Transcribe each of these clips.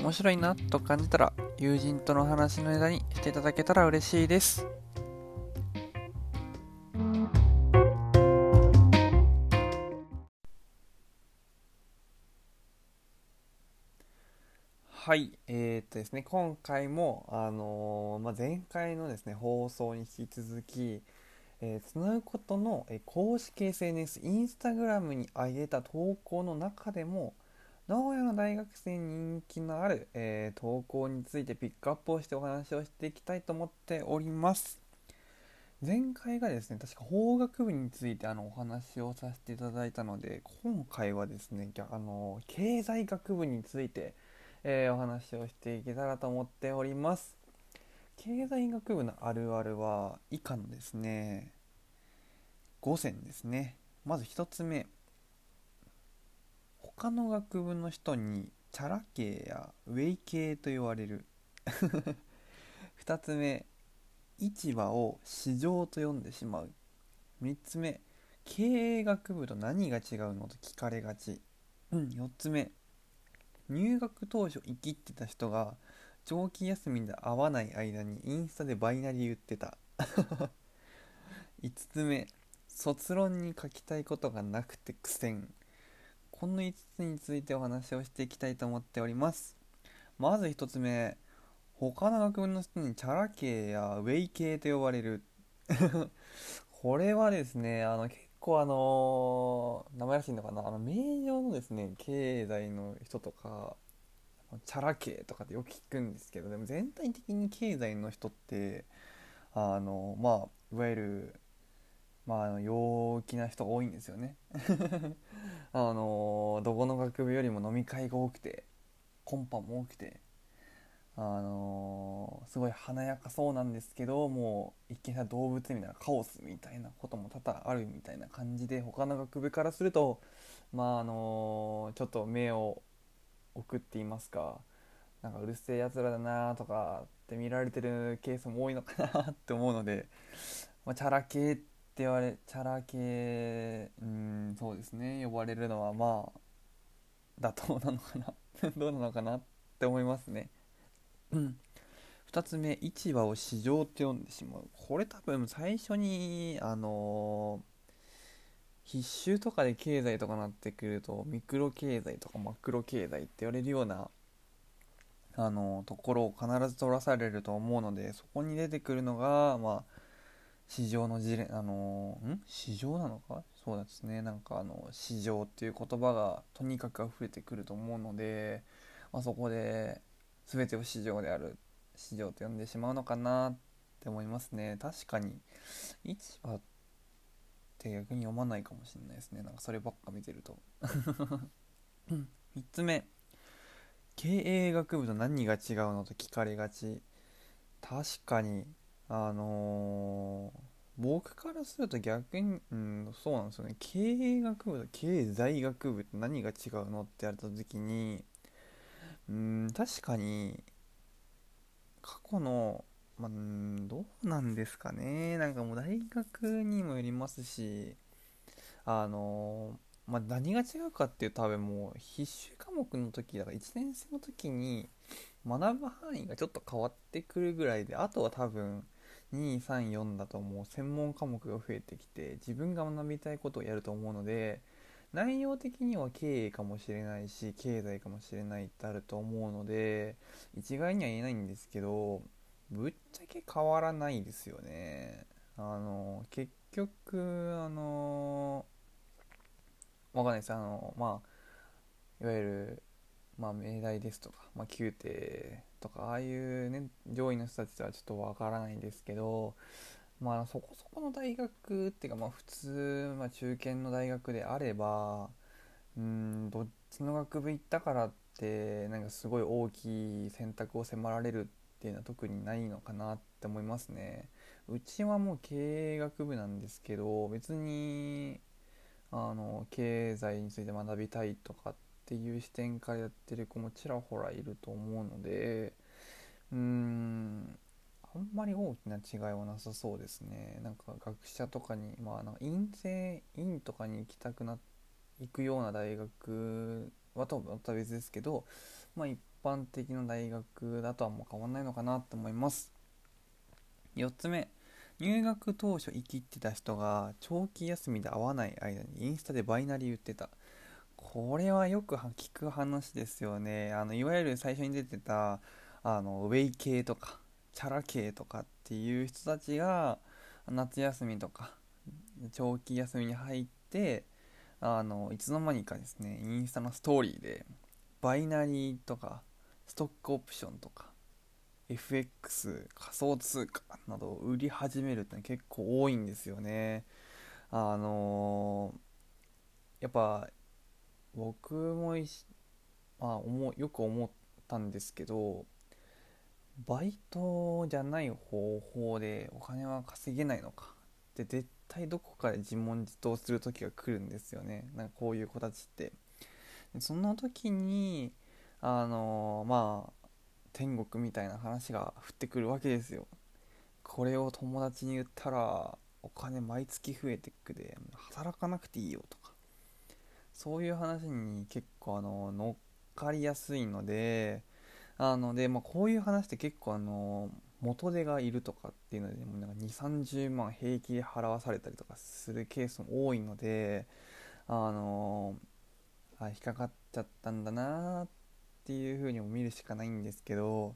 面白いなと感じたら友人との話の間にしていただけたら嬉しいです。はい、えー、っとですね、今回も、あのー、まあ、前回のですね、放送に引き続き、えー、つなぐことの、え公式 SNS、インスタグラムに上げた投稿の中でも、名古屋の大学生に人気のある、えー、投稿についてピックアップをしてお話をしていきたいと思っております。前回がですね、確か法学部についてあのお話をさせていただいたので、今回はですね、あの経済学部について、えー、お話をしていけたらと思っております。経済学部のあるあるは以下のですね5選ですね。まず1つ目。他の学部の人にチャラ系やウェイ系と言われる。2つ目市場を市場と呼んでしまう。3つ目経営学部と何が違うのと聞かれがち、うん、4つ目入学当初生きってた人が長期休みで会わない間にインスタでバイナリー言ってた。5つ目卒論に書きたいことがなくて苦戦。この5つについてお話をしていきたいと思っております。まず1つ目他の学部の人にチャラ系やウェイ系と呼ばれる。これはですねあの結構あのー、名前らしいのかな。あの名誉のですね経済の人とかチャラ系とかってよく聞くんですけどでも全体的に経済の人ってあのまあいわゆるまあ陽気な人が多いんですよね。あのどこの学部よりも飲み会が多くてコンパも多くてあの、すごい華やかそうなんですけどもう一見した動物みたいなカオスみたいなことも多々あるみたいな感じで他の学部からするとまああの、ちょっと目を送っていますかなんかうるせえやつらだなとかって見られてるケースも多いのかなって思うので、まあ、チャラ系って言われチャラ系うんそうですね呼ばれるのはまあ妥当なのかな。どうなのかなって思いますね。うん、2つ目市場を市場って呼んでしまう。これ多分最初にあのー、必修とかで経済とかなってくるとミクロ経済とかマクロ経済って言われるようなあの、ところを必ず取らされると思うのでそこに出てくるのがまあ市場の事例あの、ん？市場なのか？そうですね。なんかあの市場っていう言葉がとにかく溢れてくると思うので、まあ、そこで全てを市場である市場と呼んでしまうのかなって思いますね。確かに。市場って逆に読まないかもしれないですね。なんかそればっか見てると。3つ目。経営学部と何が違うのと聞かれがち。確かに。あのー、僕からすると逆に、うん、そうなんですよね。経営学部と経済学部って何が違うのってやれた時にうん確かに過去のまあ、どうなんですかね。なんかもう大学にもよりますしあのまあ、何が違うかっていうと多分もう必修科目の時だから1年生の時に学ぶ範囲がちょっと変わってくるぐらいであとは多分234だともう専門科目が増えてきて自分が学びたいことをやると思うので内容的には経営かもしれないし経済かもしれないってあると思うので一概には言えないんですけどぶっちゃけ変わらないですよね。あの結局あのわかんないです。あのまあいわゆるまあ命題ですとか、まあ、宮廷とかああいうね上位の人たちはちょっとわからないんですけどまあそこそこの大学っていうかまあ普通、まあ、中堅の大学であればうんどっちの学部行ったからってなんかすごい大きい選択を迫られるっっていうのは特にないのかなって思いますね。うちはもう経営学部なんですけど別にあの経済について学びたいとかってていう視点からやってる子もちらほらいると思うのでうーんあんまり大きな違いはなさそうですね。なんか学者とかにまあなんか院生院とかに行きたくな行くような大学はとまた別ですけどまあ一般的な大学だとはもう変わんないのかなと思います。4つ目入学当初生きってた人が長期休みで会わない間にインスタでバイナリー言ってた。これはよく聞く話ですよね。あのいわゆる最初に出てたあのウェイ系とかチャラ系とかっていう人たちが夏休みとか長期休みに入ってあのいつの間にかですねインスタのストーリーでバイナリーとかストックオプションとか FX 仮想通貨などを売り始めるって結構多いんですよね。あのー、やっぱ僕もい、まあ、思よく思ったんですけどバイトじゃない方法でお金は稼げないのか。って絶対どこかで自問自答する時が来るんですよね。なんかこういう子たちって。その時にあのまあ天国みたいな話が降ってくるわけですよ。これを友達に言ったらお金毎月増えてくで働かなくていいよと。そういう話に結構あの乗っかりやすいのであので、まあ、こういう話って結構あの元手がいるとかっていうのでもなんか2 3 0万平気で払わされたりとかするケースも多いのであのあ引っかかっちゃったんだなっていうふうにも見るしかないんですけど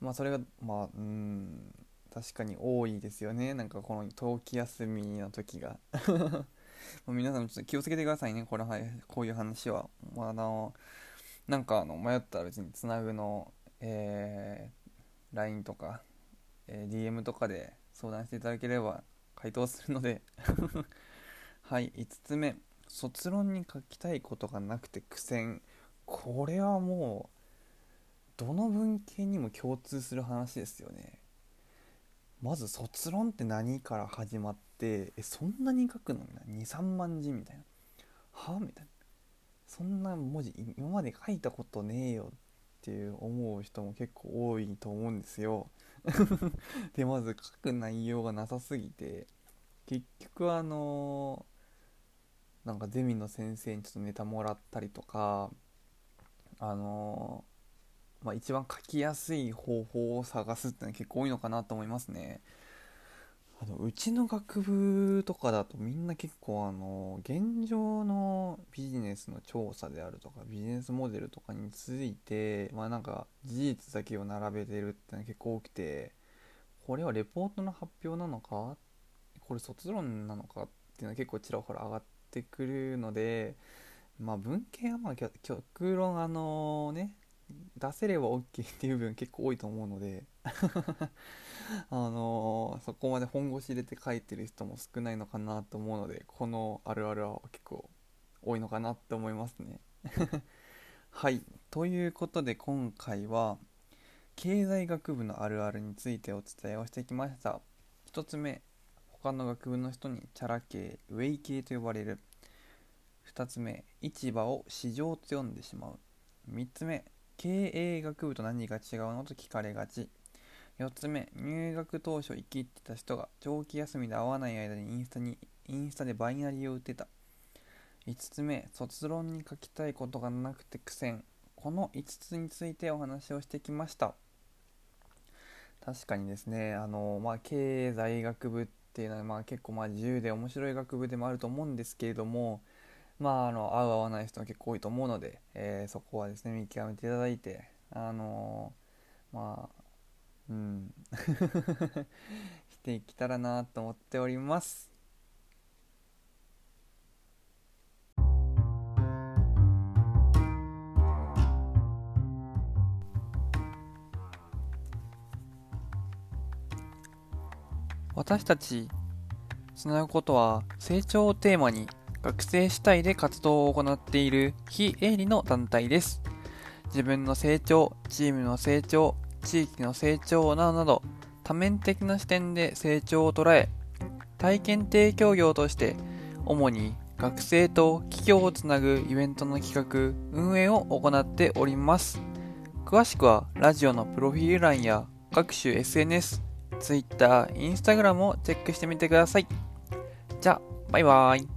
まあそれがまあうん確かに多いですよね。なんかこの冬季休みの時が。もう皆さんちょっと気をつけてくださいね。これはこういう話は、まあ、あのなんかあの迷ったら別につなぐの、えー、LINE とか、えー、DM とかで相談していただければ回答するので。はい5つ目。卒論に書きたいことがなくて苦戦。これはもうどの文系にも共通する話ですよね。まず卒論って何から始まってえそんなに書くのみたいな。23万字みたいな。はみたいな。そんな文字今まで書いたことねえよっていう思う人も結構多いと思うんですよ。でまず書く内容がなさすぎて結局あのー、なんかゼミの先生にちょっとネタもらったりとかあのー、まあ、一番書きやすい方法を探すってのは結構多いのかなと思いますね。あのうちの学部とかだとみんな結構あの現状のビジネスの調査であるとかビジネスモデルとかについてまあなんか事実だけを並べてるってのは結構多くてこれはレポートの発表なのかこれ卒論なのかっていうのは結構ちらほら上がってくるのでまあ文系はまあ極論あのね出せれば OK っていう部分結構多いと思うので あのー、そこまで本腰入れて書いてる人も少ないのかなと思うのでこのあるあるは結構多いのかなって思いますね。はい。ということで今回は経済学部のあるあるについてお伝えをしてきました。1つ目他の学部の人にチャラ系ウェイ系と呼ばれる。2つ目市場を市場と呼んでしまう。3つ目経営学部と何が違うの？と聞かれがち。4つ目入学当初生きてた人が長期休みで会わない間にインスタにインスタでバイナリーを売ってた。5つ目卒論に書きたいことがなくて苦戦。この5つについてお話をしてきました。確かにですねあの、まあ、経済学部っていうのは、まあ、結構まあ自由で面白い学部でもあると思うんですけれどもまあ、あの合う合わない人は結構多いと思うので、えー、そこはですね見極めていただいてあのー、まあうん。していけたらなと思っております。私たちつなぐことは成長をテーマに学生主体で活動を行っている非営利の団体です。自分の成長、チームの成長、地域の成長などなど多面的な視点で成長を捉え体験提供業として主に学生と企業をつなぐイベントの企画運営を行っております。詳しくはラジオのプロフィール欄や各種 SNS、Twitter、Instagram をチェックしてみてください。じゃあバイバーイ。